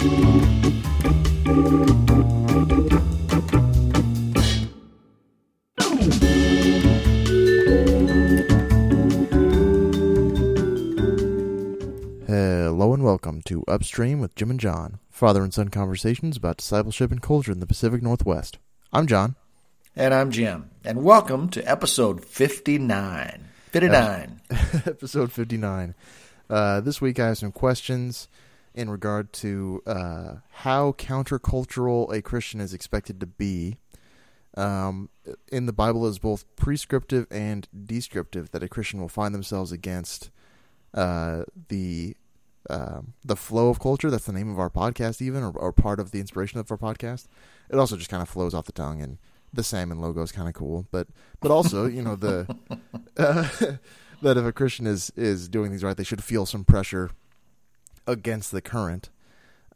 Hello and welcome to Upstream with Jim and John, father and son conversations about discipleship and culture in the Pacific Northwest. I'm John. And I'm Jim. And welcome to episode 59. 59. Episode 59. Uh, this week I have some questions in regard to uh, how countercultural a Christian is expected to be. Um, in the Bible is both prescriptive and descriptive that a Christian will find themselves against uh, the um, the flow of culture. That's the name of our podcast, even or, or part of the inspiration of our podcast. It also just kind of flows off the tongue, and the salmon logo is kind of cool. But but also, you know, the uh, that if a Christian is is doing things right, they should feel some pressure against the current.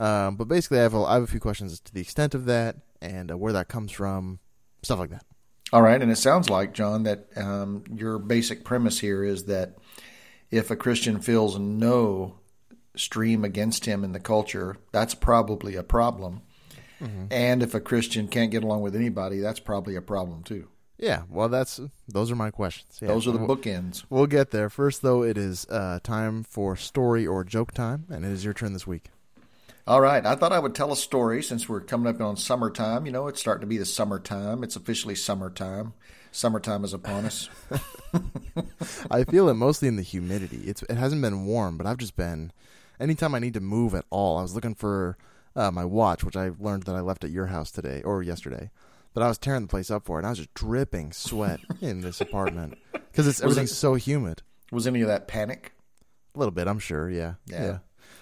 Um, but basically, I have a, I have a few questions to the extent of that and uh, where that comes from, stuff like that. All right. And it sounds like, John, that um, your basic premise here is that if a Christian feels no stream against him in the culture, that's probably a problem. Mm-hmm. And if a Christian can't get along with anybody, that's probably a problem too. Yeah, well, that's those are my questions. Yeah. Those are the We'll- bookends. We'll get there. First, though, it is uh, time for story or joke time, and it is your turn this week. All right. I thought I would tell a story since we're coming up on summertime. You know, it's starting to be the summertime. It's officially summertime. Summertime is upon us. I feel it mostly in the humidity. It's it hasn't been warm, but I've just been. Anytime I need to move at all, I was looking for uh, my watch, which I learned that I left at your house today or yesterday. But I was tearing the place up for it, and I was just dripping sweat in this apartment because it's everything's it- so humid. Was any of that panic? A little bit, I'm sure. Yeah. Yeah.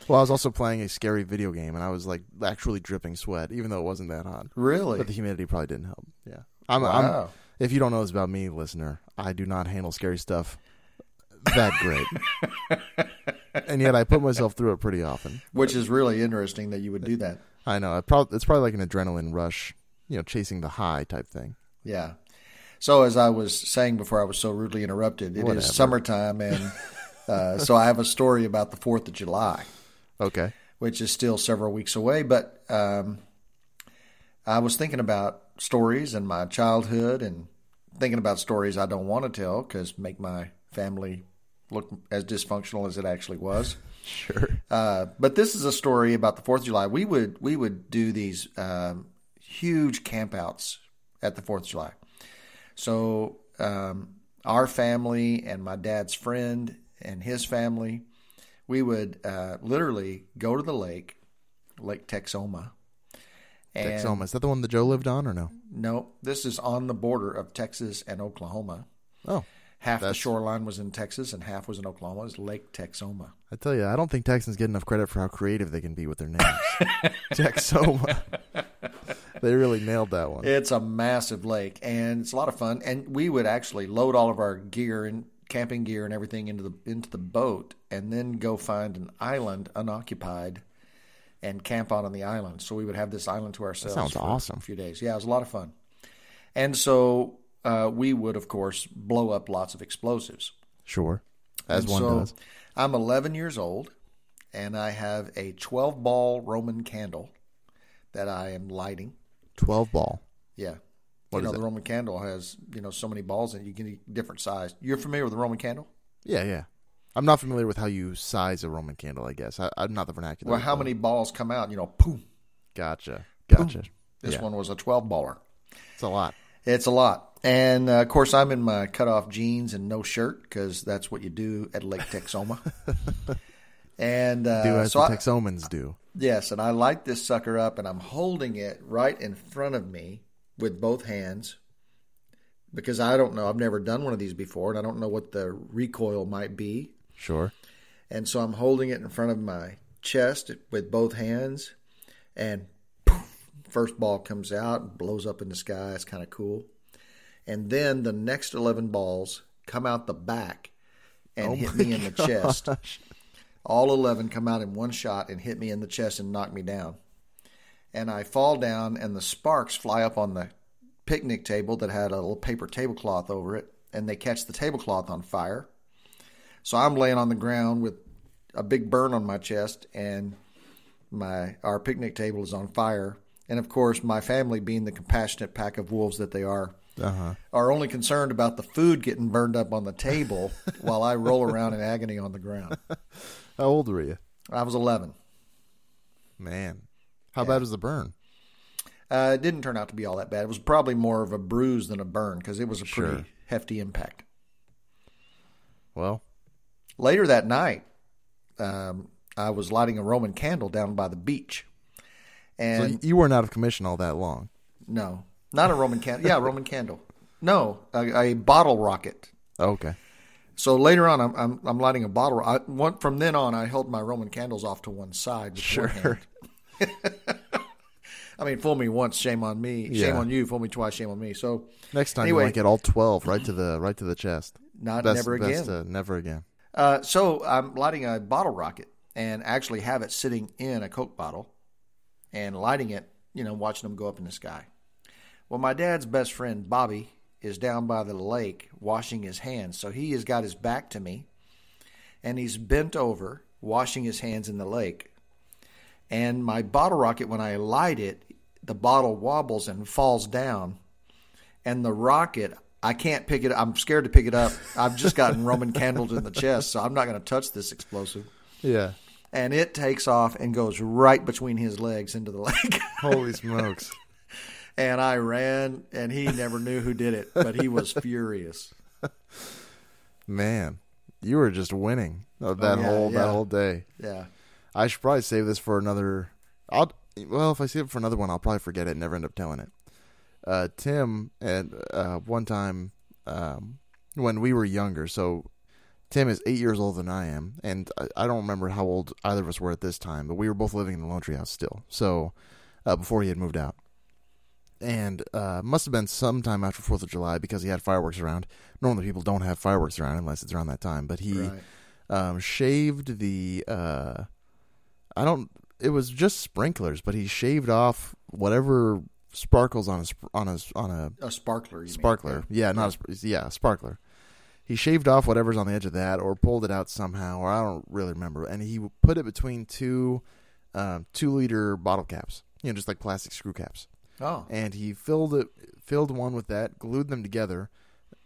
Well, I was also playing a scary video game, and I was like actually dripping sweat, even though it wasn't that hot. Really? But the humidity probably didn't help. Yeah. I'm, wow. I'm if you don't know this about me, listener, I do not handle scary stuff that great. and yet I put myself through it pretty often. Which is really interesting that you would do that. I know. Prob- it's probably like an adrenaline rush, you know, chasing the high type thing. Yeah. So as I was saying before, I was so rudely interrupted. It is Whatever. summertime, and uh, so I have a story about the Fourth of July, Okay. which is still several weeks away. But um, I was thinking about stories in my childhood, and thinking about stories I don't want to tell because make my family look as dysfunctional as it actually was. Sure. Uh, but this is a story about the Fourth of July. We would we would do these um, huge campouts at the Fourth of July. So um, our family and my dad's friend and his family, we would uh, literally go to the lake, Lake Texoma. And Texoma. Is that the one that Joe lived on or no? No, this is on the border of Texas and Oklahoma. Oh. Half the shoreline was in Texas and half was in Oklahoma. It's Lake Texoma. I tell you, I don't think Texans get enough credit for how creative they can be with their names. Texoma. they really nailed that one. It's a massive lake, and it's a lot of fun. And we would actually load all of our gear and camping gear and everything into the into the boat, and then go find an island unoccupied and camp out on the island. So we would have this island to ourselves. sounds for awesome. A few days, yeah, it was a lot of fun. And so uh, we would, of course, blow up lots of explosives. Sure. As And one so does. I'm 11 years old, and I have a 12 ball Roman candle that I am lighting. 12 ball. Yeah. What you know, the it? Roman candle has, you know, so many balls and you can get different size. You're familiar with the Roman candle? Yeah, yeah. I'm not familiar with how you size a Roman candle, I guess. I, I'm not the vernacular. Well, how many balls come out? You know, boom. Gotcha. Gotcha. This Yeah. one was a 12 baller. It's a lot. It's a lot. And uh, of course, I'm in my cutoff jeans and no shirt because that's what you do at Lake Texoma. and uh, Do as so the I- do. Yes, and I light this sucker up and I'm holding it right in front of me with both hands because I don't know. I've never done one of these before and I don't know what the recoil might be. Sure. And so I'm holding it in front of my chest with both hands and poof, first ball comes out blows up in the sky. It's kind of cool. And then the next 11 balls come out the back and Oh hit me in the chest. All 11 come out in one shot and hit me in the chest and knock me down. And I fall down, and the sparks fly up on the picnic table that had a little paper tablecloth over it, and they catch the tablecloth on fire. So I'm laying on the ground with a big burn on my chest, and my our picnic table is on fire, and of course, my family, being the compassionate pack of wolves that they are, Uh-huh. are only concerned about the food getting burned up on the table while I roll around in agony on the ground. How old were you? I was 11. Man. How bad was the burn? Uh, it didn't turn out to be all that bad. It was probably more of a bruise than a burn because it was a pretty Sure. hefty impact. Well, Later that night, um, I was lighting a Roman candle down by the beach. so And you weren't out of commission all that long. no, not a Roman candle. Yeah, Roman candle. No, a, a bottle rocket. Oh, okay. So later on, I'm I'm, I'm lighting a bottle. I, one, from then on, I held my Roman candles off to one side. Sure. One. I mean, fool me once, shame on me. Shame Yeah. on you. Fool me twice, shame on me. So Next time Anyway. you might get all twelve right to the right to the chest. not Best, never best, again. uh, never again. Uh, so I'm lighting a bottle rocket and actually have it sitting in a Coke bottle and lighting it, you know, watching them go up in the sky. Well, my dad's best friend, Bobby, is down by the lake washing his hands. So he has got his back to me and he's bent over washing his hands in the lake. And my bottle rocket, when I light it, the bottle wobbles and falls down. And the rocket, I can't pick it. I'm scared to pick it up. I've just gotten Roman candles in the chest, so I'm not going to touch this explosive. Yeah. And it takes off and goes right between his legs into the lake. Holy smokes. And I ran, and he never knew who did it, but he was furious. Man, you were just winning that Oh, yeah, whole that whole day. Yeah. I should probably save this for another. I'll well, if I save it for another one, I'll probably forget it and never end up telling it. Uh, Tim and uh, one time um, when we were younger, so Tim is eight years older than I am, and I, I don't remember how old either of us were at this time, but we were both living in the laundry House still. So uh, before he had moved out, and uh, must have been sometime after Fourth of July because he had fireworks around. Normally, people don't have fireworks around unless it's around that time, but he Right. um, shaved the uh, I don't. It was just sprinklers, but he shaved off whatever sparkles on a on a on a A sparkler. You mean. sparkler. Yeah, not a yeah, a sparkler. He shaved off whatever's on the edge of that, or pulled it out somehow, or I don't really remember. And he put it between two um, two liter bottle caps, you know, just like plastic screw caps. Oh. And he filled it filled one with that, glued them together,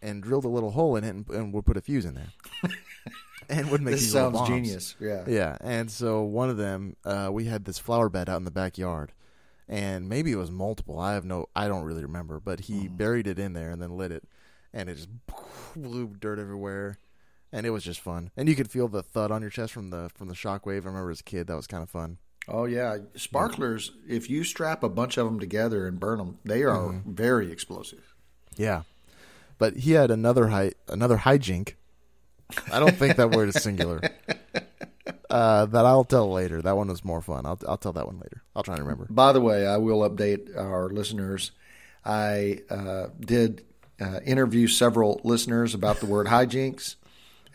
and drilled a little hole in it, and, and would put a fuse in there. and would make This these sounds bombs. genius. Yeah. Yeah, and so one of them, uh, we had this flower bed out in the backyard, and maybe it was multiple. I have no, I don't really remember, but he buried it in there and then lit it, and it just blew dirt everywhere, and it was just fun. And you could feel the thud on your chest from the from the shockwave. I remember as a kid that was kind of fun. Oh yeah, sparklers. If you strap a bunch of them together and burn them, they are very explosive. Yeah, but he had another high another hijink. I don't think that word is singular. Uh, that I'll tell later. That one was more fun. I'll I'll tell that one later. I'll try and remember. By the way, I will update our listeners. I uh, did uh, interview several listeners about the word hijinks,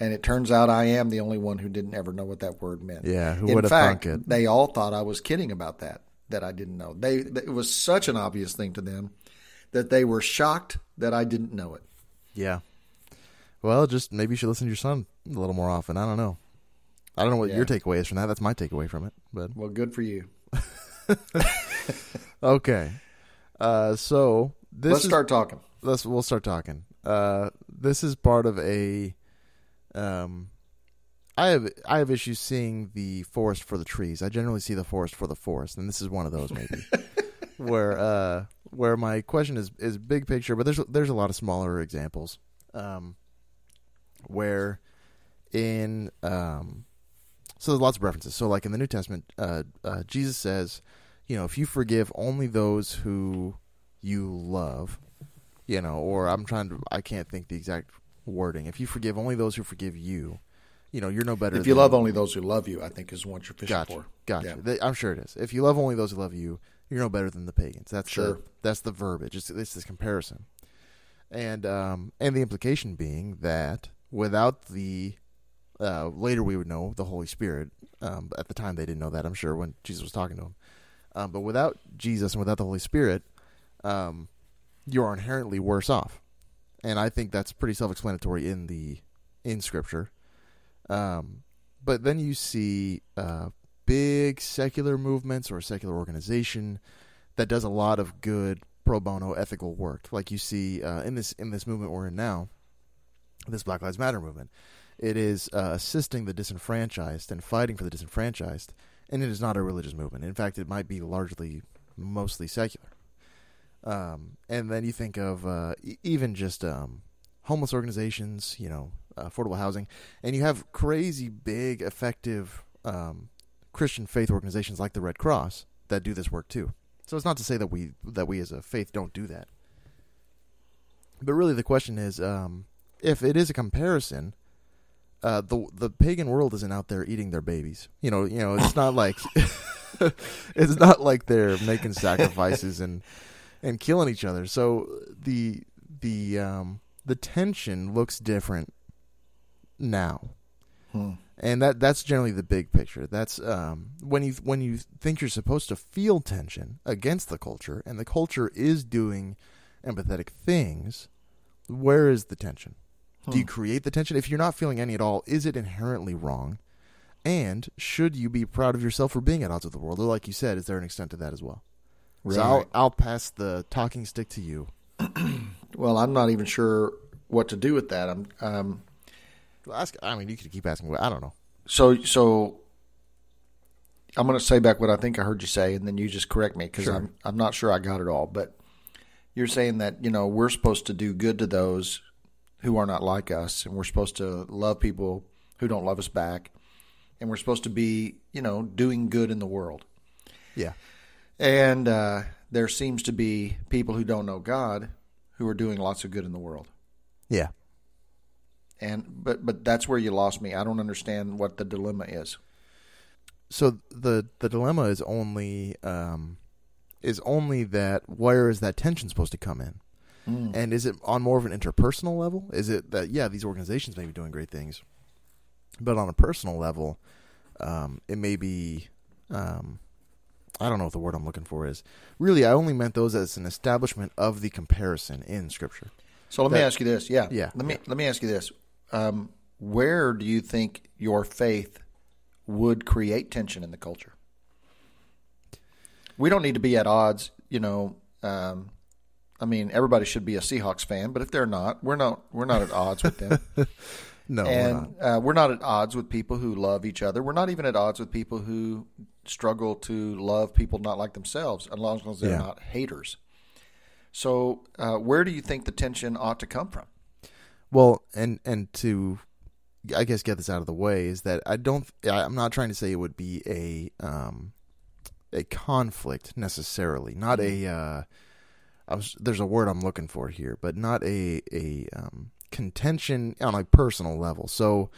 and it turns out I am the only one who didn't ever know what that word meant. Yeah, who would have thunk it? They all thought I was kidding about that. That I didn't know. They it was such an obvious thing to them that they were shocked that I didn't know it. Yeah. Well, just maybe you should listen to your son a little more often. I don't know. I don't know what Yeah. your takeaway is from that. That's my takeaway from it. But Well, good for you. okay. Uh, so this Let's is, start talking. Let's we'll start talking. Uh, this is part of a. Um, I have I have issues seeing the forest for the trees. I generally see the forest for the forest, and this is one of those maybe. where uh, where my question is is big picture, but there's there's a lot of smaller examples. Um, where in um, so there's lots of references. So like in the New Testament, uh, uh, Jesus says, you know, if you forgive only those who you love, you know, or I'm trying to, I can't think the exact wording. If you forgive only those who forgive you, you know, you're no better. If you love only those who love you, I think is what you're fishing Gotcha. for. Gotcha. Yeah. I'm sure it is. If you love only those who love you, you're no better than the pagans. That's Sure. the, that's the verbiage. It's, it's this comparison, and um and the implication being that without the uh, later we would know the Holy Spirit. Um, at the time they didn't know that. I'm sure when Jesus was talking to them. Um, but without Jesus and without the Holy Spirit, um, you are inherently worse off, and I think that's pretty self-explanatory in the in Scripture. Um, but then you see uh, big secular movements or a secular organization that does a lot of good pro bono ethical work, like you see uh, in this in this movement we're in now, this Black Lives Matter movement. It is uh, assisting the disenfranchised and fighting for the disenfranchised, and it is not a religious movement. In fact, it might be largely, mostly secular. Um, and then you think of uh, even just um, homeless organizations, you know, affordable housing, and you have crazy big, effective um, Christian faith organizations like the Red Cross that do this work too. So it's not to say that we that we as a faith don't do that, but really the question is, um, if it is a comparison, uh, the the pagan world isn't out there eating their babies. You know, you know, it's not like it's not like they're making sacrifices and and killing each other. So the the um, the tension looks different now, Hmm. and that that's generally the big picture. That's um, when you when you think you're supposed to feel tension against the culture, and the culture is doing empathetic things. Where is the tension? Do you Hmm. create the tension? If you're not feeling any at all, is it inherently wrong? And should you be proud of yourself for being at odds with the world? Or, like you said, is there an extent to that as well? So I'll, I'll pass the talking stick to you. Well, I'm not even sure what to do with that. I'm um, Ask. I mean, you could keep asking. I don't know. so so. I'm going to say back what I think I heard you say, and then you just correct me because Sure. I'm I'm not sure I got it all. But you're saying that you know we're supposed to do good to those who are not like us, and we're supposed to love people who don't love us back, and we're supposed to be you know doing good in the world. Yeah. And uh, there seems to be people who don't know God who are doing lots of good in the world. Yeah. And but but that's where you lost me. I don't understand what the dilemma is. So the the dilemma is only um, is only that where is that tension supposed to come in? And is it on more of an interpersonal level? Is it that yeah, these organizations may be doing great things, but on a personal level, um, it may be um, I don't know what the word I'm looking for is. Really, I only meant those as an establishment of the comparison in Scripture. So let me ask you this. Yeah. Yeah, Let me let me ask you this. Um, where do you think your faith would create tension in the culture? We don't need to be at odds, you know. Um, I mean, everybody should be a Seahawks fan, but if they're not, we're not. We're not at odds with them. No, we're not. and uh, we're not at odds with people who love each other. We're not even at odds with people who struggle to love people not like themselves, as long as they're Yeah. not haters. So, uh, where do you think the tension ought to come from? Well, and and to, I guess, get this out of the way is that I don't. I'm not trying to say it would be a um, a conflict necessarily. Not a. Uh, I was, there's a word I'm looking for here, but not a a um, contention on a personal level. So,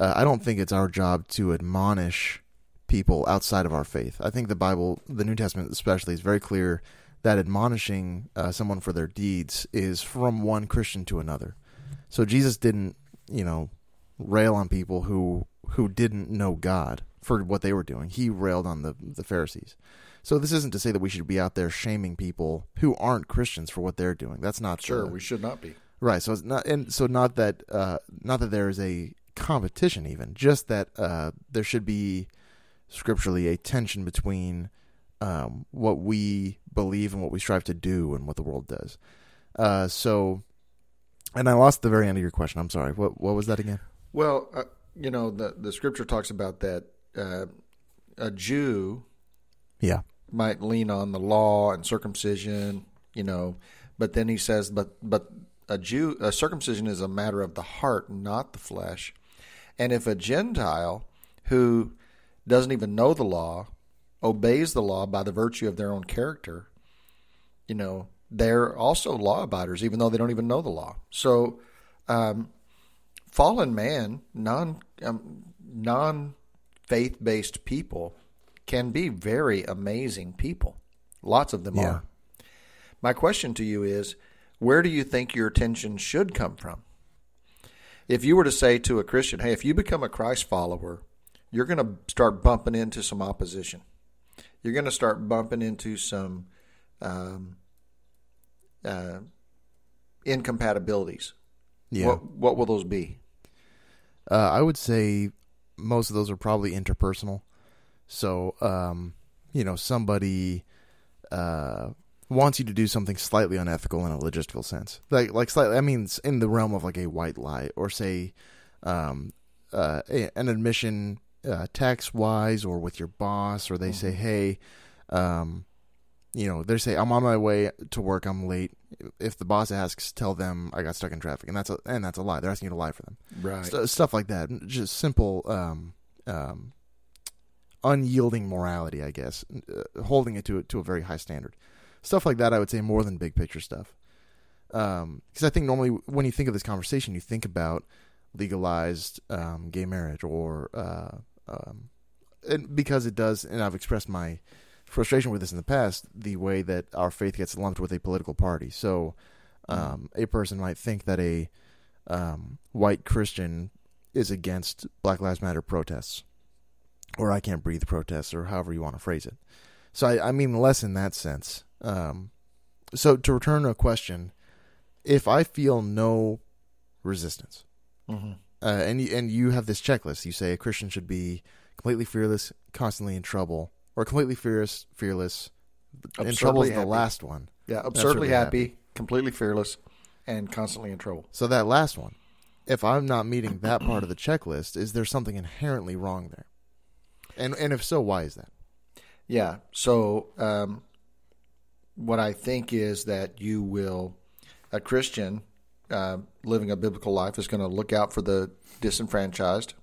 uh, I don't think it's our job to admonish people outside of our faith. I think the Bible, the New Testament especially, is very clear that admonishing uh, someone for their deeds is from one Christian to another. So Jesus didn't, you know, rail on people who who didn't know God for what they were doing. He railed on the the Pharisees. So this isn't to say that we should be out there shaming people who aren't Christians for what they're doing. That's not Sure, the- we should not be. Right. So it's not, and so not that, uh, not that there is a competition, even just that uh, there should be scripturally a tension between um, what we believe and what we strive to do and what the world does. Uh, so, and I lost the very end of your question. I'm sorry. What what was that again? Well, uh, you know, the the scripture talks about that uh, a Jew Yeah. might lean on the law and circumcision, you know, but then he says, but but a Jew, a circumcision is a matter of the heart, not the flesh. And if a Gentile who doesn't even know the law obeys the law by the virtue of their own character, you know, they're also law abiders, even though they don't even know the law. So, um, fallen man, non um, non faith based people can be very amazing people. Lots of them Yeah. are. My question to you is where do you think your attention should come from? If you were to say to a Christian, hey, if you become a Christ follower, you're going to start bumping into some opposition. You're going to start bumping into some um, uh, incompatibilities. Yeah. What, what will those be? Uh, I would say most of those are probably interpersonal. So, um, you know, somebody uh, wants you to do something slightly unethical in a logistical sense, like like slightly. I mean, in the realm of like a white lie, or say, um, uh, an admission uh, tax wise, or with your boss, or they say, hey, um, you know, they say I'm on my way to work, I'm late. If the boss asks, tell them I got stuck in traffic, and that's a and that's a lie. They're asking you to lie for them. Right. St- stuff like that. Just simple, um, um, unyielding morality, I guess, uh, holding it to to a very high standard. Stuff like that, I would say more than big picture stuff. Because I think normally when you think of this conversation, you think about legalized um, gay marriage, or uh, um, and because it does, and I've expressed my frustration with this in the past, the way that our faith gets lumped with a political party. So, um, a person might think that a um, white Christian is against Black Lives Matter protests, or I can't breathe protests, or however you want to phrase it. So I, I mean less in that sense. Um, so to return to a question, if I feel no resistance, hmm uh, and you, and you have this checklist, you say a Christian should be completely fearless, constantly in trouble, or completely fearless, fearless. in trouble is the last one. Yeah, absurdly really happy, completely fearless, and constantly in trouble. So that last one, if I'm not meeting that part of the checklist, is there something inherently wrong there? And and if so, why is that? Yeah. So, um, what I think is that you will, a Christian uh, living a biblical life is going to look out for the disenfranchised,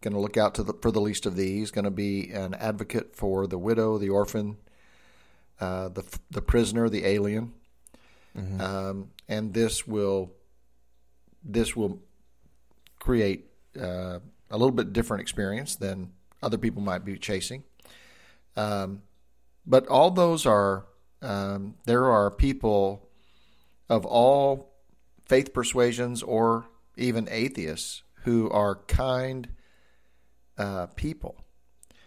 going to look out to the, for the least of these, going to be an advocate for the widow, the orphan, uh, the the prisoner, the alien, um, and this will this will create uh, a little bit different experience than other people might be chasing. Um, but all those are um, there are people of all faith persuasions or even atheists who are kind uh, people.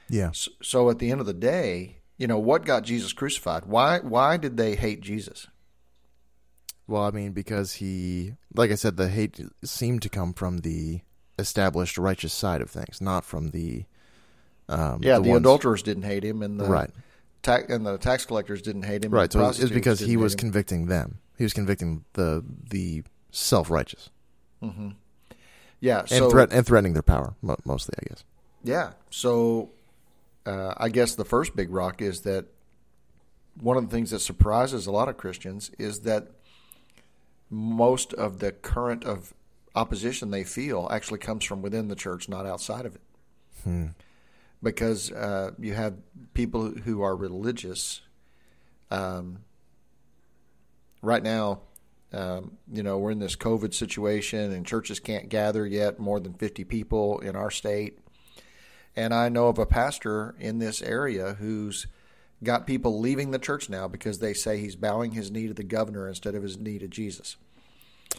Yeah. S- So at the end of the day, you know what got Jesus crucified? Why why did they hate Jesus? Well, I mean, because he, like I said, the hate seemed to come from the established righteous side of things, not from the. Um, Yeah, the, ones- adulterers didn't hate him, and the Right. Ta- and the tax collectors didn't hate him. Right. So it's, because he was hate him. convicting them. He was convicting the the self righteous yeah. and So threat and threatening their power mo- mostly, I guess. Yeah. So uh, I guess the first big rock is that one of the things that surprises a lot of Christians is that most of the current of opposition they feel actually comes from within the church, not outside of it. Because uh, you have people who are religious. Um, right now, um, you know, we're in this COVID situation, and churches can't gather yet more than 50 people in our state. And I know of a pastor in this area who's got people leaving the church now because they say he's bowing his knee to the governor instead of his knee to Jesus.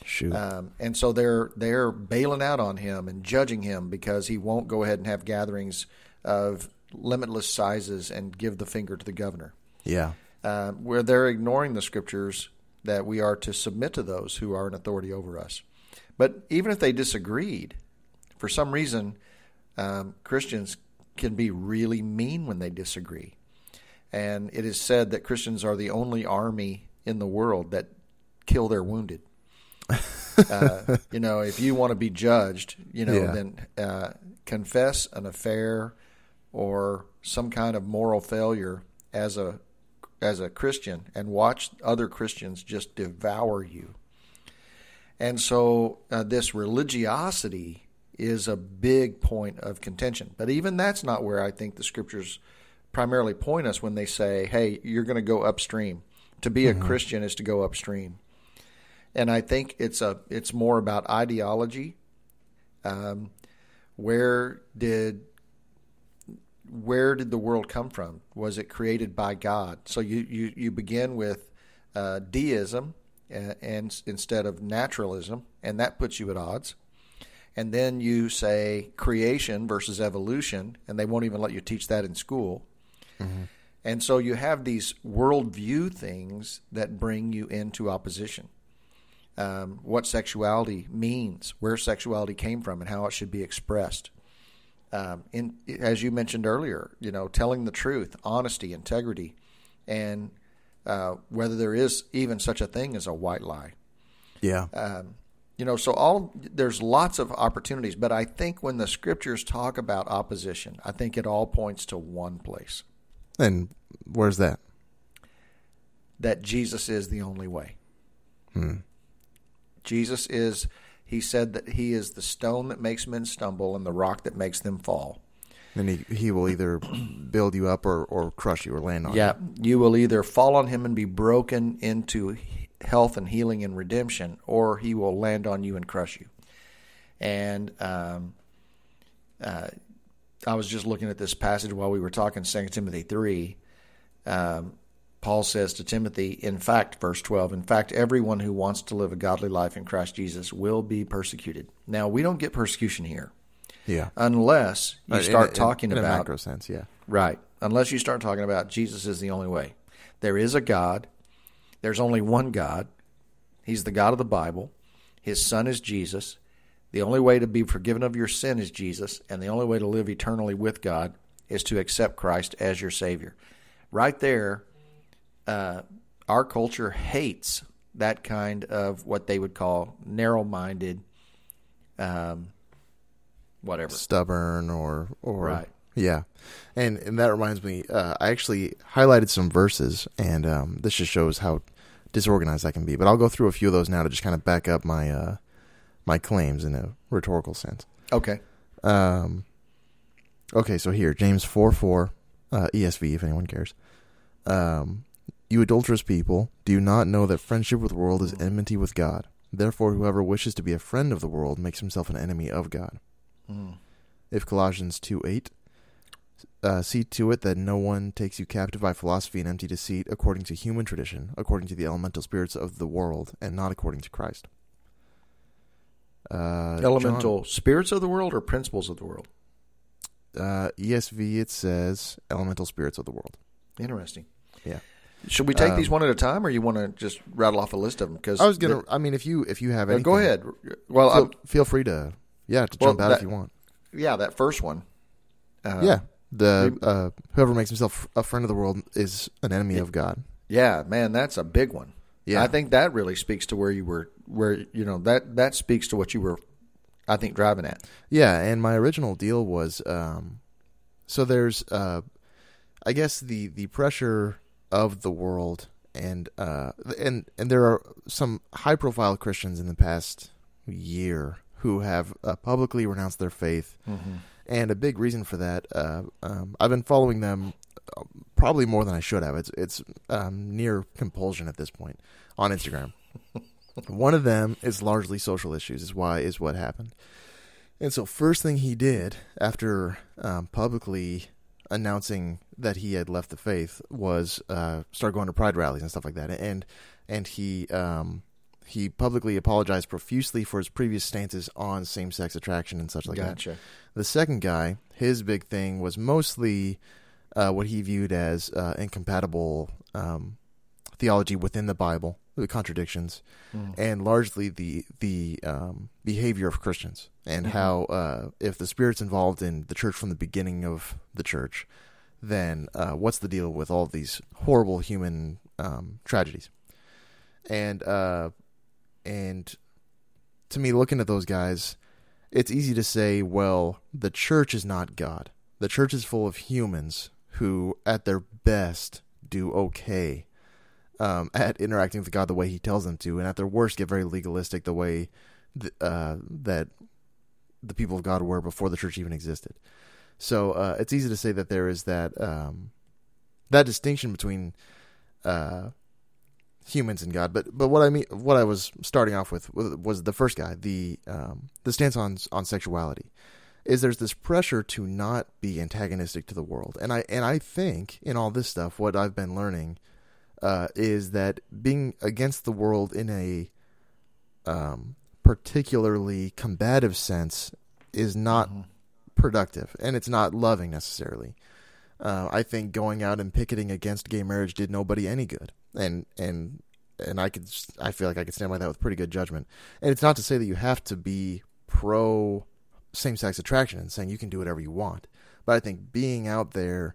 Shoot. Um, and so they're they're bailing out on him and judging him because he won't go ahead and have gatherings of limitless sizes and give the finger to the governor. yeah. Uh, where they're ignoring the scriptures that we are to submit to those who are in authority over us. But even if they disagreed, for some reason, um, Christians can be really mean when they disagree. And it is said that Christians are the only army in the world that kill their wounded. uh, you know, if you want to be judged, you know, Yeah. then uh, confess an affair or some kind of moral failure as a as a Christian and watch other Christians just devour you. And so uh, this religiosity is a big point of contention. But even that's not where I think the scriptures primarily point us when they say, "Hey, you're going to go upstream." To be a Christian is to go upstream. And I think it's a it's more about ideology. Um, where did where did the world come from? Was it created by God? So you you, you begin with uh, deism uh, and instead of naturalism, and that puts you at odds. And then you say creation versus evolution, and they won't even let you teach that in school. And so you have these worldview things that bring you into opposition. Um, what sexuality means, where sexuality came from, and how it should be expressed. Um, in as you mentioned earlier, you know, telling the truth, honesty, integrity, and uh, whether there is even such a thing as a white lie. Yeah. Um, you know, so all there's lots of opportunities, but I think when the scriptures talk about opposition, I think it all points to one place and where's that? that Jesus is the only way. Hmm. Jesus is, he said that he is the stone that makes men stumble and the rock that makes them fall. And he he will either build you up or, or crush you or land on you. Yeah, you will either fall on him and be broken into health and healing and redemption, or he will land on you and crush you. And um, uh, I was just looking at this passage while we were talking, 2 Timothy 3. Um, Paul says to Timothy, in fact, verse 12, in fact, everyone who wants to live a godly life in Christ Jesus will be persecuted. Now, we don't get persecution here. Yeah. unless you Uh, in- start in- talking in a macro sense, yeah. Right. Unless you start talking about Jesus is the only way. There is a God. There's only one God. He's the God of the Bible. His Son is Jesus. The only way to be forgiven of your sin is Jesus, and the only way to live eternally with God is to accept Christ as your Savior. Right there, uh, our culture hates that kind of what they would call narrow minded, um, whatever. Stubborn or or Right. Yeah, and and that reminds me, uh, I actually highlighted some verses, and um, this just shows how disorganized I can be. But I'll go through a few of those now to just kind of back up my uh, my claims in a rhetorical sense. Okay. Um, okay, so here James four four, uh, ESV, if anyone cares. Um, you adulterous people, do you not know that friendship with the world is enmity with God? Therefore, whoever wishes to be a friend of the world makes himself an enemy of God. Mm. If Colossians 2 8, uh, see to it that no one takes you captive by philosophy and empty deceit, according to human tradition, according to the elemental spirits of the world, and not according to Christ. Uh, elemental spirits of the world or principles of the world? Uh, ESV, it says elemental spirits of the world. Interesting. Yeah. Should we take Um, these one at a time, or you want to just rattle off a list of them? Because I was gonna. I mean, if you if you have any, go ahead. Well, Feel, feel free to yeah to Well, jump out that- if you want. yeah, that first one. Uh, yeah, the uh, whoever makes himself a friend of the world is an enemy of God. yeah, man, that's a big one. Yeah. I think that really speaks to where you were, where you know that that speaks to what you were, I think, driving at. Yeah, and my original deal was um so there's uh I guess the the pressure of the world and uh and and there are some high profile Christians in the past year who have uh, publicly renounced their faith. And a big reason for that uh um I've been following them uh, probably more than I should have. It's it's um near compulsion at this point on Instagram. One of them is largely social issues is why is what happened. And so, first thing he did after um, publicly announcing that he had left the faith was uh, start going to pride rallies and stuff like that. And and he um, he publicly apologized profusely for his previous stances on same sex attraction and such like that. The second guy, his big thing was mostly uh, what he viewed as uh, incompatible um, theology within the Bible, the contradictions, and largely the the um, behavior of Christians and how uh, if the Spirit's involved in the church from the beginning of the church, then uh, what's the deal with all these horrible human um, tragedies? And uh, and to me, looking at those guys, it's easy to say, well, the church is not God. The church is full of humans who, at their best, do okay um, at interacting with God the way He tells them to, and at their worst, get very legalistic the way th- uh, that the people of God were before the church even existed. So uh, it's easy to say that there is that um, that distinction between uh, humans and God. But but what I mean, what I was starting off with was, the first guy, the um, the stance on on sexuality. Is there's this pressure to not be antagonistic to the world, and I and I think in all this stuff, what I've been learning uh, is that being against the world in a um, particularly combative sense is not productive, and it's not loving necessarily. Uh, I think going out and picketing against gay marriage did nobody any good, and and and I could I feel like I could stand by that with pretty good judgment. And it's not to say that you have to be pro same sex attraction and saying you can do whatever you want. But I think being out there,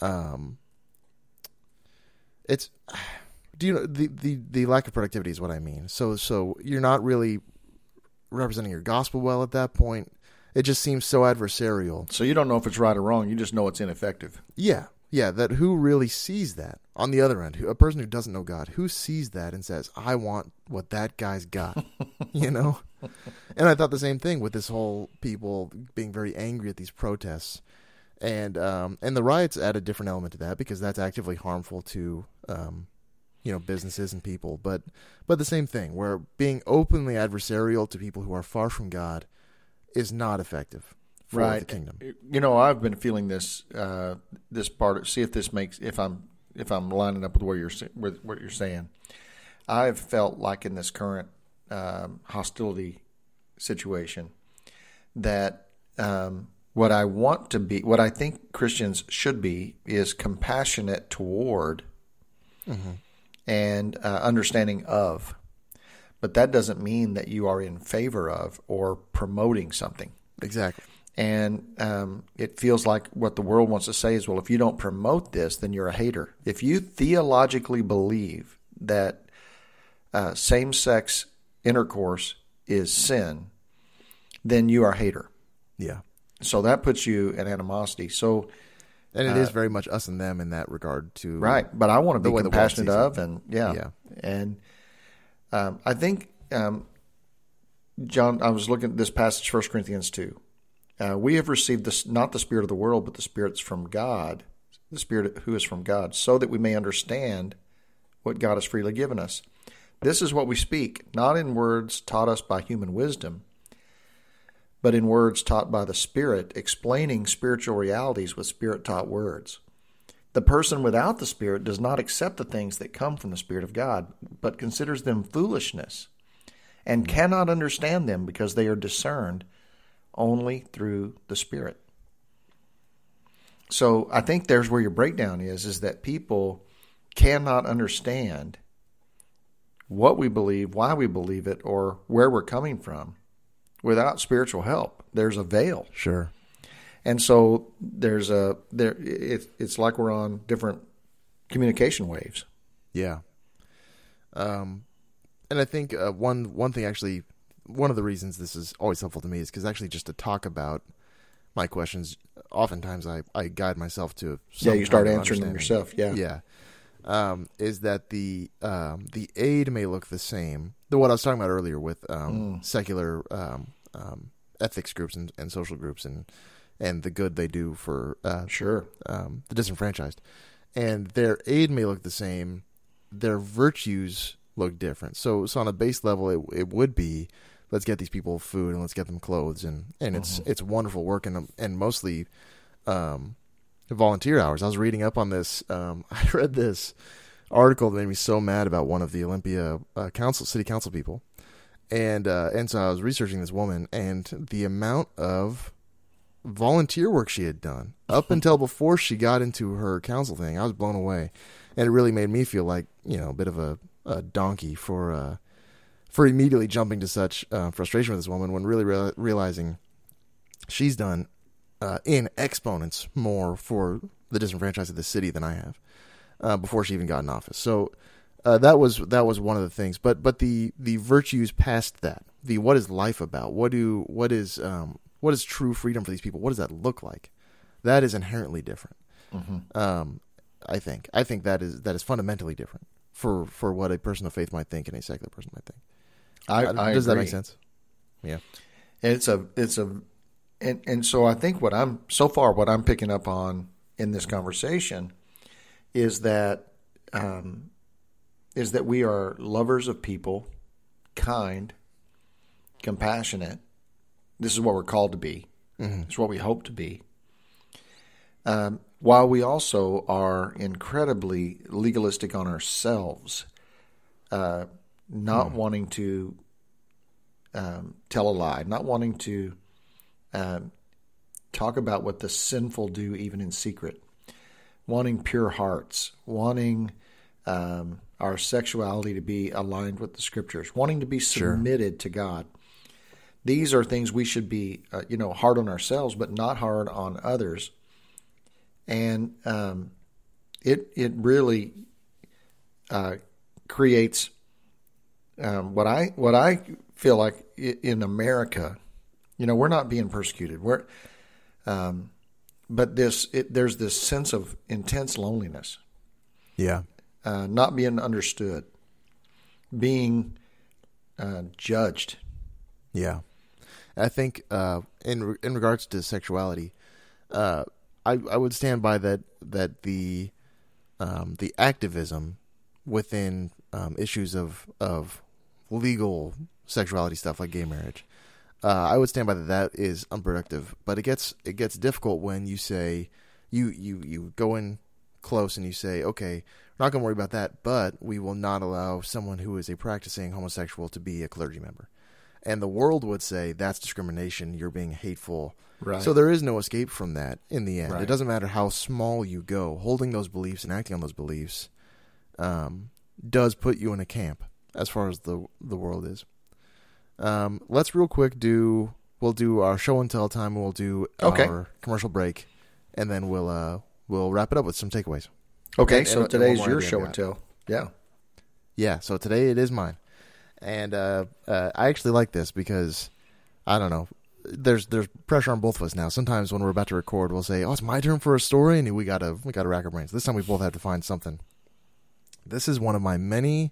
um, it's do you know the, the the lack of productivity is what I mean. So so you're not really representing your gospel well at that point. It just seems so adversarial. So you don't know if it's right or wrong. You just know it's ineffective. Yeah, yeah. That who really sees that on the other end? Who, a person who doesn't know God, who sees that and says, "I want what that guy's got," you know. And I thought the same thing with this whole people being very angry at these protests, and um, and the riots add a different element to that because that's actively harmful to um, you know businesses and people. But but the same thing where being openly adversarial to people who are far from God is not effective for right. the kingdom. You know, I've been feeling this uh, this part. See if this makes if I'm if I'm lining up with where you're with what you're saying. I've felt like in this current um, hostility situation that um, what I want to be, what I think Christians should be, is compassionate toward Mm-hmm. and uh, understanding of. But that doesn't mean that you are in favor of or promoting something. Exactly. And um, it feels like what the world wants to say is, well, if you don't promote this, then you're a hater. If you theologically believe that uh, same sex intercourse is sin, then you are a hater. Yeah. So that puts you in animosity. So, And it is very much us and them in that regard too. Uh, right. But I want to be compassionate of, and yeah. Yeah. And um, I think, um, John, I was looking at this passage, 1 Corinthians 2. Uh, we have received this, not the spirit of the world, but the spirits from God, the spirit who is from God, so that we may understand what God has freely given us. This is what we speak, not in words taught us by human wisdom, but in words taught by the Spirit, explaining spiritual realities with Spirit taught words. The person without the Spirit does not accept the things that come from the Spirit of God, but considers them foolishness and hmm. cannot understand them because they are discerned only through the Spirit. So I think there's where your breakdown is, is that people cannot understand what we believe, why we believe it, or where we're coming from without spiritual help. There's a veil. Sure. And so there's a there it, it's like we're on different communication waves. Yeah. Um, and I think uh, one one thing actually, one of the reasons this is always helpful to me is because actually just to talk about my questions, oftentimes I, I guide myself to Yeah, you start answering them yourself. Yeah. Yeah. Um, is that the um, the aid may look the same? The what I was talking about earlier with um, Mm. secular um, um, ethics groups and, and social groups and and the good they do for uh, Sure. um, the disenfranchised, and their aid may look the same, their virtues look different. So, so on a base level, it it would be let's get these people food and let's get them clothes and and it's it's wonderful work and and mostly um, volunteer hours. I was reading up on this. Um, I read this article that made me so mad about one of the Olympia uh, council city council people, and uh, and so I was researching this woman and the amount of volunteer work she had done up until before she got into her council thing. I was blown away, and it really made me feel like you know a bit of a, a donkey for uh, for immediately jumping to such uh, frustration with this woman when really rea- realizing she's done uh, in exponents more for the disenfranchised of the city than I have uh, before she even got in office. So. Uh, that was that was one of the things, but but the the virtues past that, the what is life about? What do what is um, what is true freedom for these people? What does that look like? That is inherently different. Um, I think. I think that is that is fundamentally different for for what a person of faith might think and a secular person might think. I, I does that make sense? Yeah. It's a it's a and and so I think what I'm so far what I'm picking up on in this conversation is that um, is that we are lovers of people, kind, compassionate. This is what we're called to be. It's what we hope to be. Um, while we also are incredibly legalistic on ourselves, uh, not wanting to um, tell a lie, not wanting to um, talk about what the sinful do even in secret, wanting pure hearts, wanting um, our sexuality to be aligned with the scriptures, wanting to be submitted to God. These are things we should be, uh, you know, hard on ourselves, but not hard on others. And um, it it really uh, creates um, what I what I feel like in America. You know, we're not being persecuted. We're, um, but this it, there's this sense of intense loneliness. Yeah, uh, not being understood, being uh, judged. Yeah, I think uh, in in regards to sexuality, uh, I I would stand by that that the um, the activism within um, issues of of legal sexuality stuff like gay marriage. Uh, I would stand by that. That is unproductive, but it gets it gets difficult when you say you you you go in close and you say, okay, we're not going to worry about that, but we will not allow someone who is a practicing homosexual to be a clergy member. And the world would say that's discrimination. You're being hateful. Right. So there is no escape from that in the end. Right. It doesn't matter how small you go. Holding those beliefs and acting on those beliefs um, does put you in a camp as far as the the world is. Um, let's real quick do we'll do our show and tell time. We'll do Okay. our commercial break, and then we'll uh, we'll wrap it up with some takeaways. Okay, And- so and- today's your show and tell. Yeah. Yeah, so today it is mine, and uh, uh, I actually like this because I don't know. There's there's pressure on both of us now. Sometimes when we're about to record, we'll say, "Oh, it's my turn for a story," and we gotta we gotta rack our brains. This time we both have to find something. This is one of my many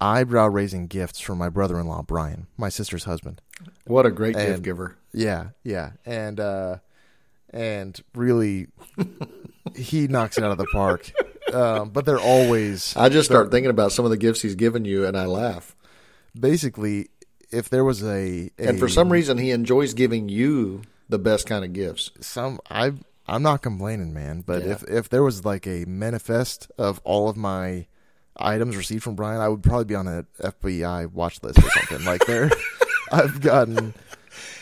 eyebrow raising gifts from my brother-in-law Brian, my sister's husband. What a great gift giver. Yeah, yeah, and uh, and really, he knocks it out of the park. Um, but they're always I just start thinking about some of the gifts he's given you, and I laugh. Basically if there was a, a And for some reason, he enjoys giving you the best kind of gifts. some I I'm not complaining, man. But Yeah. if if there was like a manifest of all of my items received from Brian, I would probably be on an FBI watch list or something. like there, I've gotten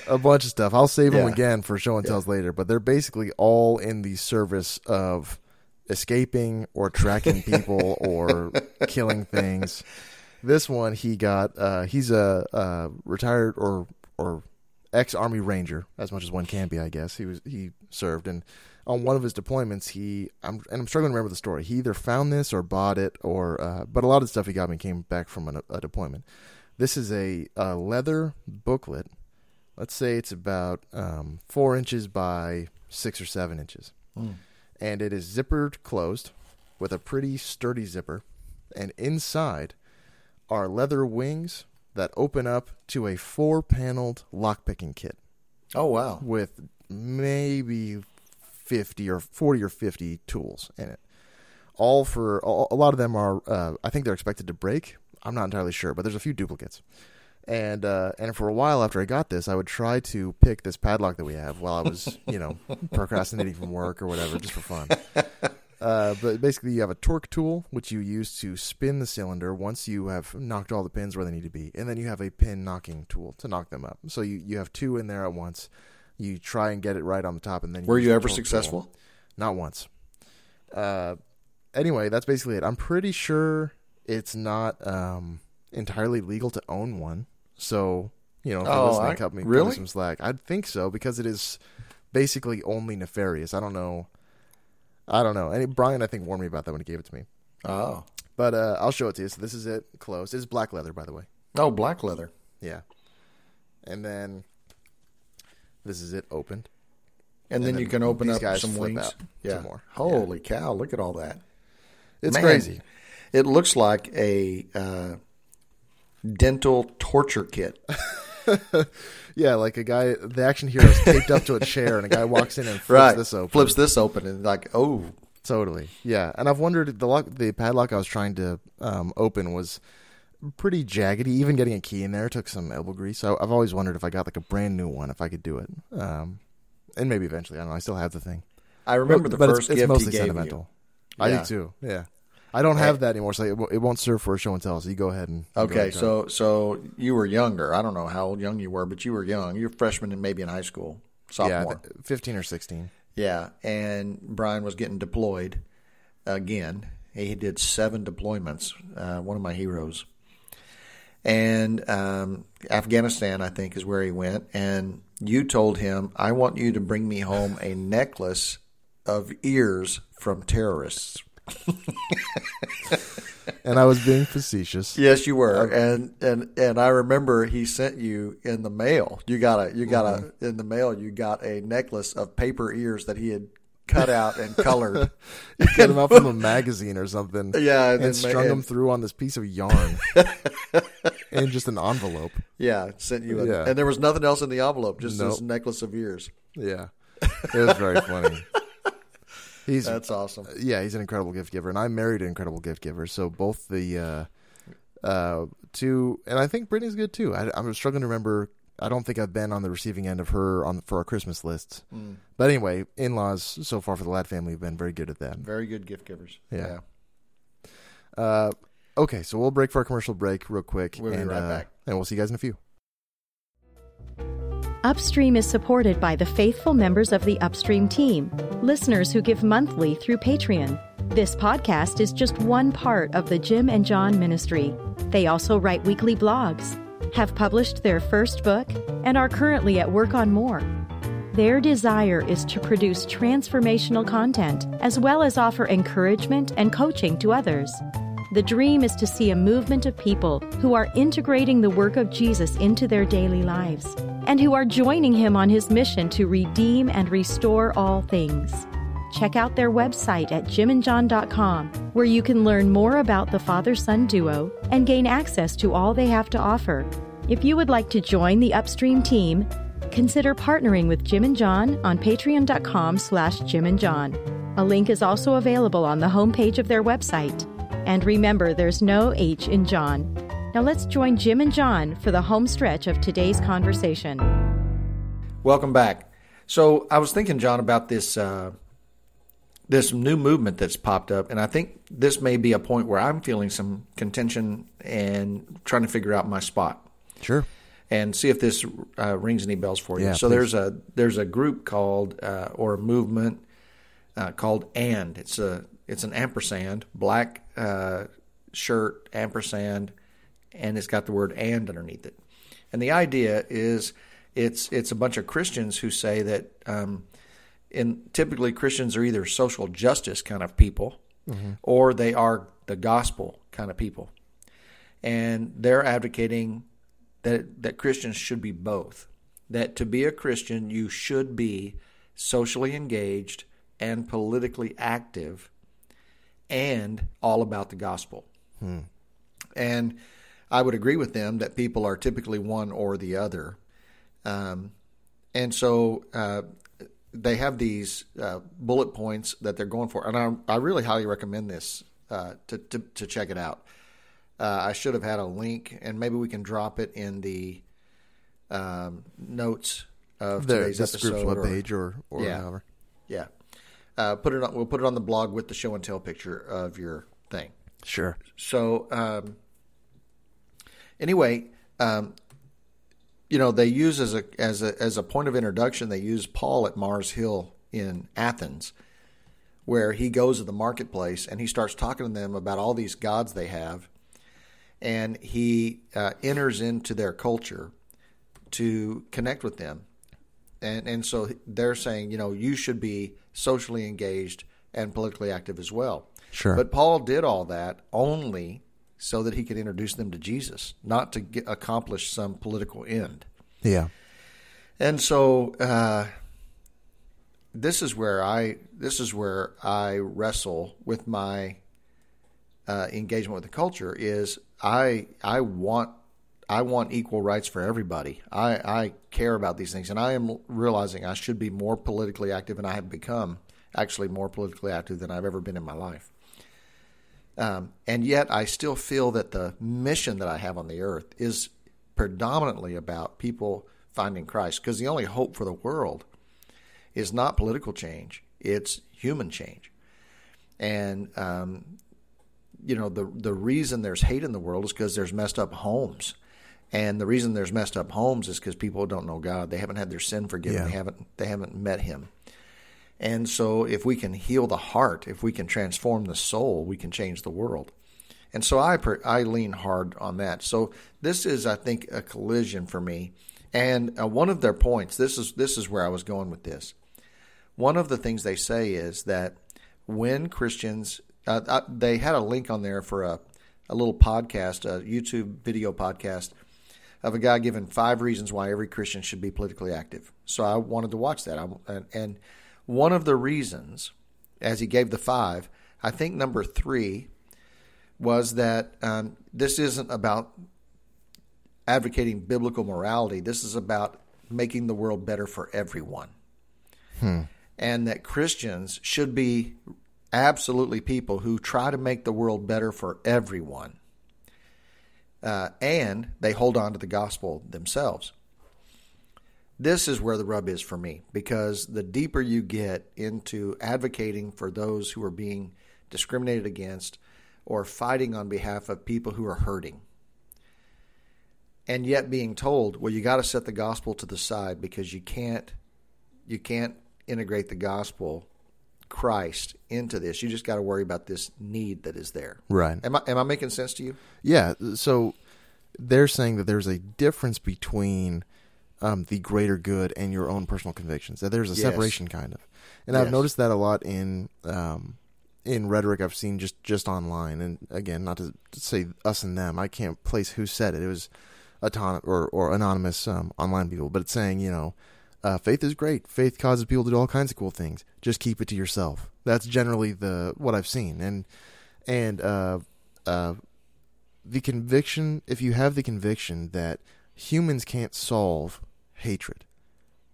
a bunch of stuff. I'll save them again for show and tells later. But they're basically all in the service of escaping or tracking people or killing things. This one he got. Uh, he's a, uh retired or or ex Army Ranger, as much as one can be, I guess. He was he served, and on one of his deployments, he I'm and I'm struggling to remember the story. He either found this or bought it, or uh, but a lot of the stuff he got me came back from an, a deployment. This is a, a leather booklet. Let's say it's about um, four inches by six or seven inches, and it is zippered closed with a pretty sturdy zipper, and inside are leather wings that open up to a four-paneled lockpicking kit Oh wow! with maybe 50 or 40 or 50 tools in it. All for all, a lot of them are uh, I think they're expected to break. I'm not entirely sure, but there's a few duplicates. And uh, and for a while after I got this, I would try to pick this padlock that we have while I was, you know, procrastinating from work or whatever just for fun. Uh, but basically, you have a torque tool which you use to spin the cylinder once you have knocked all the pins where they need to be, and then you have a pin knocking tool to knock them up. So you, you have two in there at once. You try and get it right on the top, and then Were you ever successful? tool. Not once. Uh, anyway, that's basically it. I'm pretty sure it's not um, entirely legal to own one. So you know, if Oh, listening, I- cut me, really? some slack. I'd think so because it is basically only nefarious. I don't know. I don't know. And Brian, I think, warned me about that when he gave it to me. Oh, But uh, I'll show it to you. So this is it closed. It's black leather, by the way. oh, black leather. Yeah. And then this is it opened. And, then, then you can open up some wings. yeah. some more. Holy cow! Look at all that. It's Man, crazy. It looks like a uh, dental torture kit. Yeah, like a guy, the action hero is taped up to a chair, and a guy walks in and flips right. this open. Flips this open and like, oh, Totally. Yeah, and I've wondered the lock, the padlock I was trying to um, open was pretty jaggedy. Even getting a key in there took some elbow grease. So I've always wondered if I got like a brand new one, if I could do it. Um, and maybe eventually. I don't know. I still have the thing. I remember the but first it's, it's gift mostly he gave sentimental. I Yeah. do too. Yeah. I don't have that anymore, so it, it won't serve for a show and tell. So you go ahead and you. you go Okay, ahead so so you were younger. I don't know how old young you were, but you were young. You're a freshman and maybe in high school, yeah, sophomore. th- fifteen or sixteen. Yeah, and Brian was getting deployed again. He did seven deployments. Uh, one of my heroes. and um, Afghanistan, I think, is where he went. And you told him, "I want you to bring me home a necklace of ears from terrorists." And I was being facetious. Yes, you were, um, and and and I remember he sent you in the mail. You got a you got a mm-hmm. in the mail. You got a necklace of paper ears that he had cut out and colored. You cut them out from a magazine or something. Yeah, and and, strung ma- them through on this piece of yarn in just an envelope. yeah, sent you, a, Yeah. and there was nothing else in the envelope, just this necklace of ears. Yeah, it was very funny. He's That's awesome. yeah, he's an incredible gift giver, and I married an incredible gift giver. So both the uh, uh, two, and I think Brittany's good too. I, I'm struggling to remember. I don't think I've been on the receiving end of her on for our Christmas lists. Mm. But anyway, in-laws so far for the Ladd family have been very good at that. Very good gift givers. Yeah. Uh, okay, so we'll break for our commercial break real quick, We'll be right uh, back. and we'll see you guys in a few. Upstream is supported by the faithful members of the Upstream team, listeners who give monthly through Patreon. This podcast is just one part of the Jim and Jon ministry. They also write weekly blogs, have published their first book, and are currently at work on more. Their desire is to produce transformational content as well as offer encouragement and coaching to others. The dream is to see a movement of people who are integrating the work of Jesus into their daily lives and who are joining him on his mission to redeem and restore all things. Check out their website at jimandjon.com, where you can learn more about the father son duo and gain access to all they have to offer. If you would like to join the Upstream team, consider partnering with Jim and Jon on patreon.com slash Jim and Jon. A link is also available on the homepage of their website. And remember, there's no H in Jon. Now let's join Jim and Jon for the home stretch of today's conversation. Welcome back. So I was thinking, Jon, about this uh, this new movement that's popped up, and I think this may be a point where I'm feeling some contention and trying to figure out my spot Sure. and see if this uh, rings any bells for you. Yeah, so please. there's a there's a group called uh, or a movement uh, called and it's a it's an ampersand black uh, shirt ampersand and it's got the word and underneath it. And the idea is it's it's a bunch of Christians who say that um, in typically Christians are either social justice kind of people or they are the gospel kind of people. And they're advocating that that Christians should be both. That to be a Christian, you should be socially engaged and politically active, and all about the gospel. And I would agree with them that people are typically one or the other. Um, and so uh, they have these uh, bullet points that they're going for, and I, I really highly recommend this uh, to, to to check it out. Uh, I should have had a link, and maybe we can drop it in the um, notes of The, today's group's episode. or- webpage or, or Yeah. however. Uh, put it on. We'll put it on the blog with the show and tell picture of your thing. Sure. So um, anyway, um, you know they use as a as a as a point of introduction they use Paul at Mars Hill in Athens, where he goes to the marketplace and he starts talking to them about all these gods they have, and he uh, enters into their culture to connect with them, and and so they're saying you know you should be socially engaged and politically active as well. Sure. But Paul did all that only so that he could introduce them to Jesus, not to get, accomplish some political end. Yeah. And so uh, this is where I this is where I wrestle with my uh, engagement with the culture. Is I I want I want equal rights for everybody. I, I care about these things, and I am realizing I should be more politically active, and I have become actually more politically active than I've ever been in my life. Um, and yet, I still feel that the mission that I have on the earth is predominantly about people finding Christ, because the only hope for the world is not political change; it's human change. And um, you know, the the reason there's hate in the world is because there's messed up homes, and the reason there's messed up homes is because people don't know God. They haven't had their sin forgiven. Yeah. They haven't they haven't met Him. And so, if we can heal the heart, if we can transform the soul, we can change the world. And so I I lean hard on that. So this is, I think, a collision for me. And uh, one of their points, this is this is where I was going with this. One of the things they say is that when Christians, uh, uh, they had a link on there for a a little podcast, a YouTube video podcast of a guy giving five reasons why every Christian should be politically active. So I wanted to watch that. I, and, and one of the reasons, as he gave the five, I think number three was that um, this isn't about advocating biblical morality. This is about making the world better for everyone. Hmm. And that Christians should be absolutely people who try to make the world better for everyone. Uh, and they hold on to the gospel themselves. This is where the rub is for me because the deeper you get into advocating for those who are being discriminated against or fighting on behalf of people who are hurting, and yet being told, well, you got to set the gospel to the side because you can't you can't integrate the gospel Christ into this. You just got to worry about this need that is there. Right. Am I am I making sense to you? Yeah. So they're saying that there's a difference between um, the greater good and your own personal convictions. That there's a Yes. separation, kind of. And I've noticed that a lot in um, in rhetoric I've seen just just online. And again, not to say us and them. I can't place who said it. It was autonomous or or anonymous um, online people, but it's saying you know. Uh, faith is great. Faith causes people to do all kinds of cool things. Just keep it to yourself. That's generally the what I've seen, and and uh, uh, the conviction. If you have the conviction that humans can't solve hatred,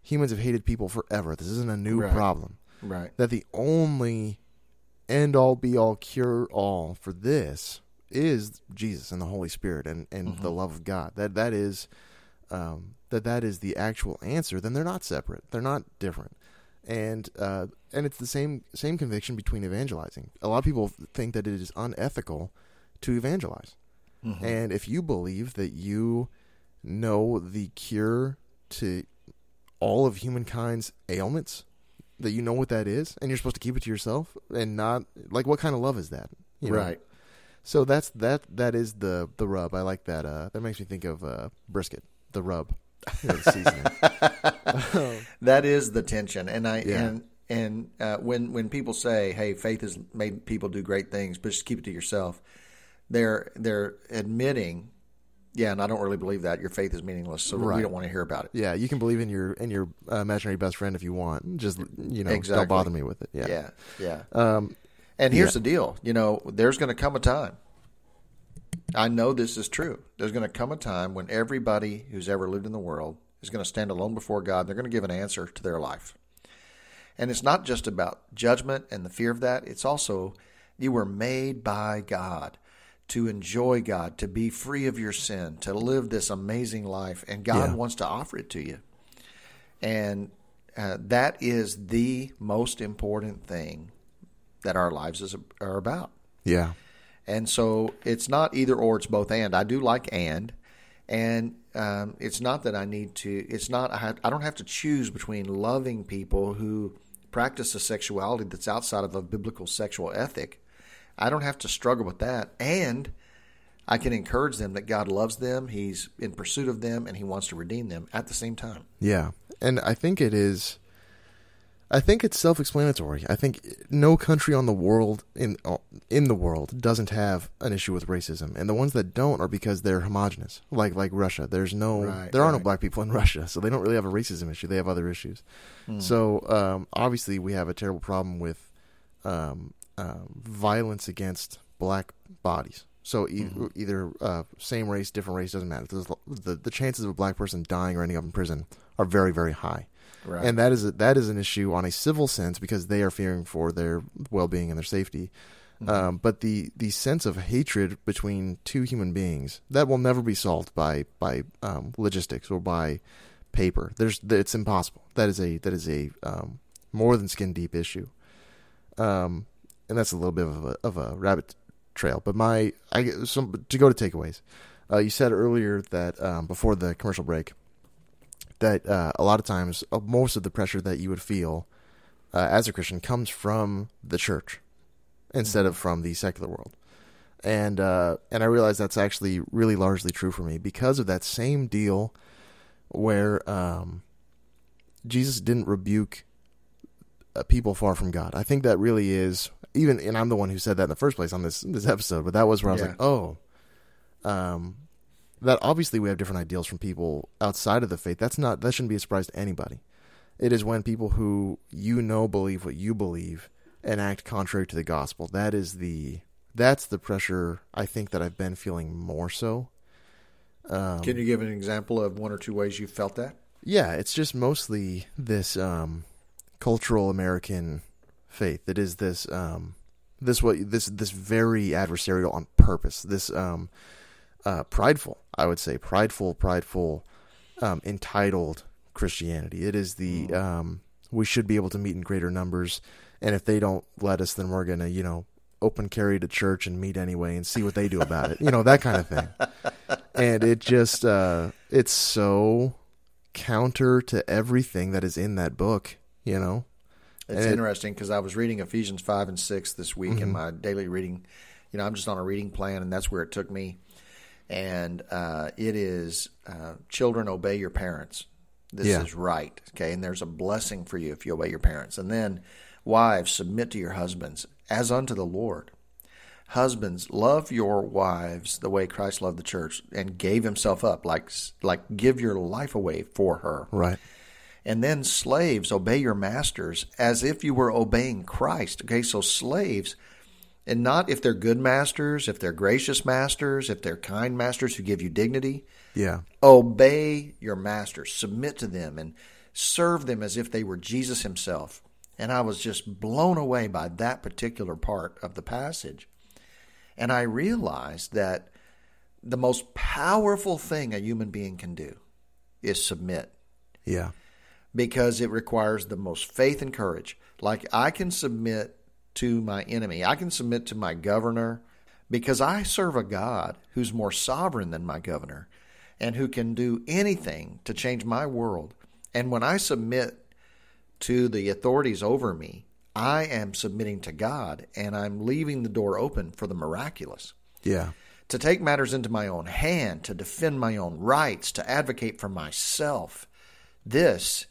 humans have hated people forever. This isn't a new Right. problem. Right. That the only end all be all cure all for this is Jesus and the Holy Spirit and, and the love of God. That that is um, that that is the actual answer. Then they're not separate. They're not different. And uh, and it's the same same conviction between evangelizing. A lot of people think that it is unethical to evangelize. And if you believe that you know the cure to all of humankind's ailments, that you know what that is, and you're supposed to keep it to yourself and not like what kind of love is that? You know? Right. So that's that that is the the rub. I like that. Uh, that makes me think of uh, brisket, the rub. You know, the. That is the tension, and I Yeah. and and uh, when when people say, "Hey, faith has made people do great things," but just keep it to yourself, they're they're admitting, yeah, and I don't really believe that your faith is meaningless, so we don't want to hear about it. yeah, you can believe in your in your uh, imaginary best friend if you want. Just you know, Exactly. don't bother me with it. Yeah. Yeah, yeah. Um, And here's Yeah. the deal, you know, there's going to come a time. I know this is true. There's going to come a time when everybody who's ever lived in the world is going to stand alone before God. They're going to give an answer to their life. And it's not just about judgment and the fear of that. It's also you were made by God to enjoy God, to be free of your sin, to live this amazing life, and God Yeah. wants to offer it to you. And uh, that is the most important thing that our lives is, are about. yeah. And so it's not either or, it's both and. I do like and. And um, it's not that I need to, it's not, I, have, I don't have to choose between loving people who practice a sexuality that's outside of a biblical sexual ethic. I don't have to struggle with that. And I can encourage them that God loves them, He's in pursuit of them, and He wants to redeem them at the same time. Yeah, and I think it is. I think it's self-explanatory. I think no country on the world in in the world doesn't have an issue with racism, and the ones that don't are because they're homogenous. Like like Russia, there's no Right, there are no black people in Russia, so they don't really have a racism issue. They have other issues. Hmm. So um, obviously, we have a terrible problem with um, um, violence against black bodies. So e- Mm-hmm. either uh, same race, different race doesn't matter. There's, the the chances of a black person dying or ending up in prison are very very high, Right. and that is a, that is an issue on a civil sense because they are fearing for their well being and their safety. Mm-hmm. Um, but the the sense of hatred between two human beings that will never be solved by by um, logistics or by paper. There's it's impossible. That is a that is a um, more than skin deep issue. Um, and that's a little bit of a, of a rabbit trail. But my I some to go to takeaways. Uh, you said earlier that um, before the commercial break that uh, a lot of times uh, most of the pressure that you would feel uh, as a Christian comes from the church instead of from the secular world. and uh, and I realize that's actually really largely true for me because of that same deal where um, Jesus didn't rebuke uh, people far from God. I think that really is even, and I'm the one who said that in the first place on this this episode. But that was where I was Yeah. like, oh, um, that obviously we have different ideals from people outside of the faith. That's not that shouldn't be a surprise to anybody. It is when people who you know believe what you believe and act contrary to the gospel. That is the that's the pressure I think that I've been feeling more so. Um, Can you give an example of one or two ways you felt that? yeah, it's just mostly this um, cultural American faith. It is this um, this what this this very adversarial on purpose. This um, uh, prideful, I would say, prideful, prideful, um, entitled Christianity. It is the um, we should be able to meet in greater numbers, and if they don't let us, then we're gonna, you know, open carry to church and meet anyway and see what they do about it. You know, that kind of thing. And it just uh, it's so counter to everything that is in that book. You know, It's And interesting because I was reading Ephesians 5 and 6 this week Mm-hmm. in my daily reading. You know, I'm just on a reading plan, and that's where it took me. And uh, it is uh, children obey your parents. This Yeah. is right. Okay. And there's a blessing for you if you obey your parents. And then, wives, submit to your husbands as unto the Lord. Husbands, love your wives the way Christ loved the church and gave himself up, like like give your life away for her. right? And then slaves, obey your masters as if you were obeying Christ. Okay, so slaves, and not if they're good masters, if they're gracious masters, if they're kind masters who give you dignity. Yeah, Obey your masters, submit to them, and serve them as if they were Jesus himself. And I was just blown away by that particular part of the passage. And I realized that the most powerful thing a human being can do is submit yeah, because it requires the most faith and courage. Like I can submit to my enemy, I can submit to my governor because I serve a God who's more sovereign than my governor and who can do anything to change my world. And when I submit to the authorities over me, I am submitting to God and I'm leaving the door open for the miraculous yeah, to take matters into my own hand, to defend my own rights, to advocate for myself. This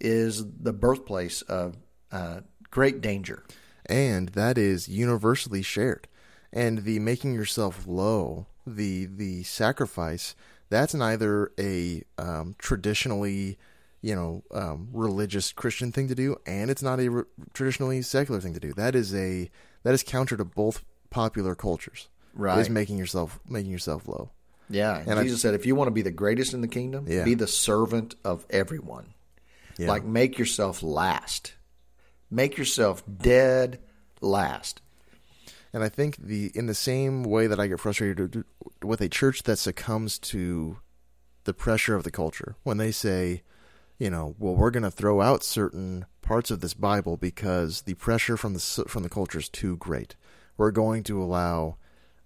is the birthplace of uh, great danger. And that is universally shared. And the making yourself low, the the sacrifice, that's neither a um, traditionally, you know, um, religious Christian thing to do, and it's not a re- traditionally secular thing to do. That is a that is counter to both popular cultures. Right. is making yourself making yourself low. Yeah, And I- Jesus said, if you want to be the greatest in the kingdom, Yeah. be the servant of everyone. Yeah. Like make yourself last. Make yourself dead last. And I think the in the same way that I get frustrated with a church that succumbs to the pressure of the culture when they say, you know, well, we're going to throw out certain parts of this Bible because the pressure from the from the culture is too great. We're going to allow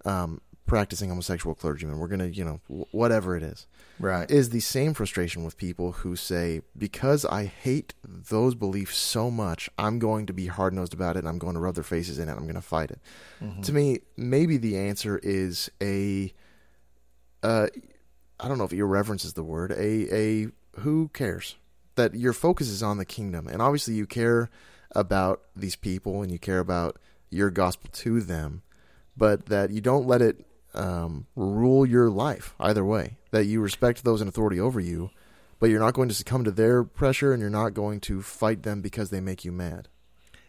um, practicing homosexual clergymen. We're going to, you know, whatever it is Right. is the same frustration with people who say, because I hate those beliefs so much, I'm going to be hard nosed about it and I'm going to rub their faces in it. and I'm going to fight it. To me, maybe the answer is a, uh, I don't know if irreverence is the word, a, a, who cares? That your focus is on the kingdom. And obviously you care about these people and you care about your gospel to them, but that you don't let it um, rule your life either way. That you respect those in authority over you, but you're not going to succumb to their pressure and you're not going to fight them because they make you mad.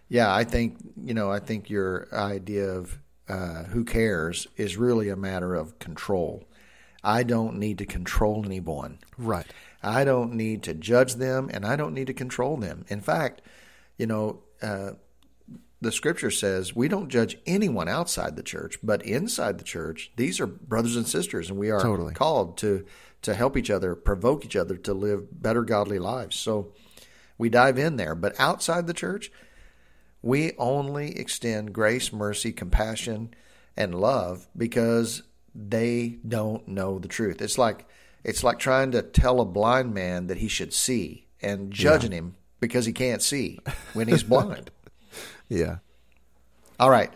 Yeah, I think you know. I think your idea of uh, who cares is really a matter of control. I don't need to control anyone. Right. I don't need to judge them, and I don't need to control them. In fact, you know, uh, the Scripture says we don't judge anyone outside the church, but inside the church, these are brothers and sisters, and we are Totally. called to to help each other, provoke each other to live better, godly lives. So we dive in there, but outside the church, we only extend grace, mercy, compassion, and love because they don't know the truth. It's like it's like trying to tell a blind man that he should see and judging him because he can't see when he's blind. Yeah. All right.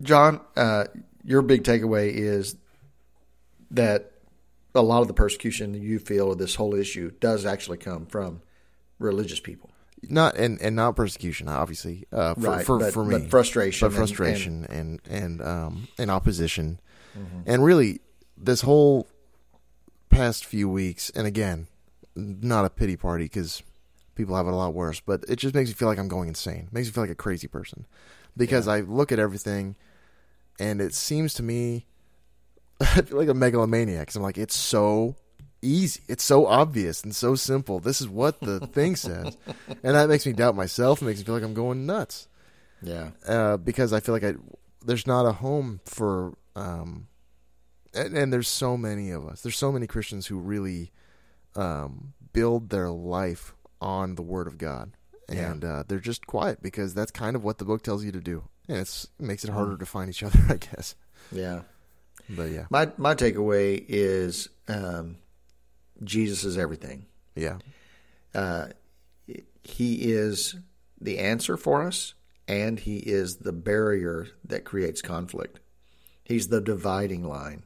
Jon, uh, your big takeaway is that a lot of the persecution you feel of this whole issue does actually come from religious people. Not and, and not persecution, obviously. Uh, for, Right, for, but- for me, but frustration but and- frustration and and um and opposition, Mm-hmm. and really this whole past few weeks. And again, not a pity party because people have it a lot worse, but it just makes me feel like I'm going insane. makes me feel like a crazy person because I look at everything, and it seems to me I feel like a megalomaniac. 'cause I'm like, it's so easy, it's so obvious and so simple. This is what the thing says, and that makes me doubt myself. It makes me feel like I'm going nuts Yeah. uh, because I feel like I there's not a home for um, and, and there's so many of us. There's so many Christians who really um, build their life on the Word of God, Yeah. and uh, they're just quiet because that's kind of what the book tells you to do, and it's, it makes it harder to find each other, I guess. Yeah. But yeah, My my takeaway is um, Jesus is everything. yeah, Uh, he is the answer for us, and he is the barrier that creates conflict. He's the dividing line,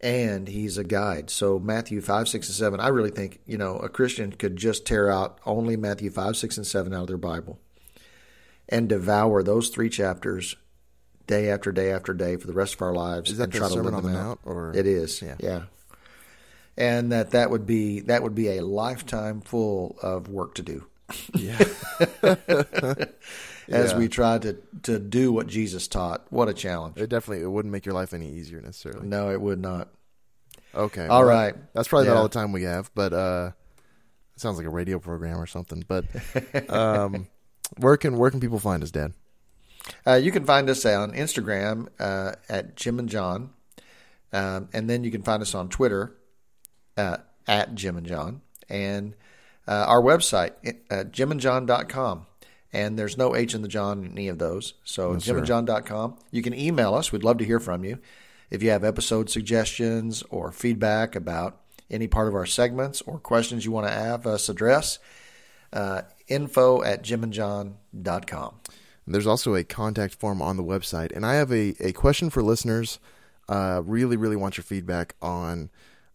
and he's a guide. So Matthew five, six, and seven. I really think you know a Christian could just tear out only Matthew five, six, and seven out of their Bible, and devour those three chapters day after day after day for the rest of our lives. Is that and the try to Sermon live on the them out. Mount, or It is. Yeah. Yeah. And that that would be that would be a lifetime full of work to do yeah, as Yeah. we try to to do what Jesus taught. What a challenge! it definitely it wouldn't make your life any easier necessarily. No, it would not. Okay, All well, right. That's probably Yeah. not all the time we have, but uh, it sounds like a radio program or something. But um, where can where can people find us, Dad? Uh, you can find us on Instagram uh, at Jim and Jon, um, and then you can find us on Twitter uh, at Jim and Jon, and uh, our website uh, jimandjon.com. And there's no H in the Jon in any of those. So jimandjon.com. You can email us. We'd love to hear from you. If you have episode suggestions or feedback about any part of our segments or questions you want to have us address, uh, info at jimandjon.com. There's also a contact form on the website, and I have a, a question for listeners. Uh, really, really want your feedback on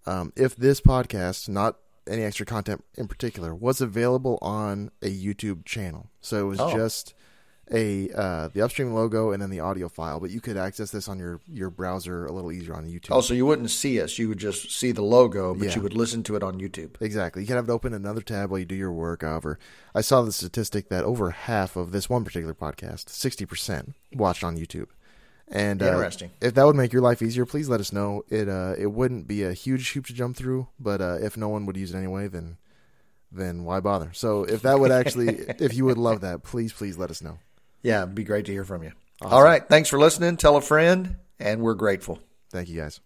um, if this podcast, not any extra content in particular, was available on a YouTube channel. So it was Oh. just a uh, the upstream logo and then the audio file, but you could access this on your your browser a little easier on YouTube. Oh, so you wouldn't see us. You would just see the logo, but Yeah. you would listen to it on YouTube. Exactly. You can have it open another tab while you do your work. However, I saw the statistic that over half of this one particular podcast, sixty percent, watched on YouTube. And uh, Interesting. if that would make your life easier, please let us know. It uh, it wouldn't be a huge hoop to jump through, but uh, if no one would use it anyway, then then why bother? So if that would actually, if you would love that, please please let us know. Yeah, it'd be great to hear from you. All right. Thanks for listening. Tell a friend, and we're grateful. Thank you guys.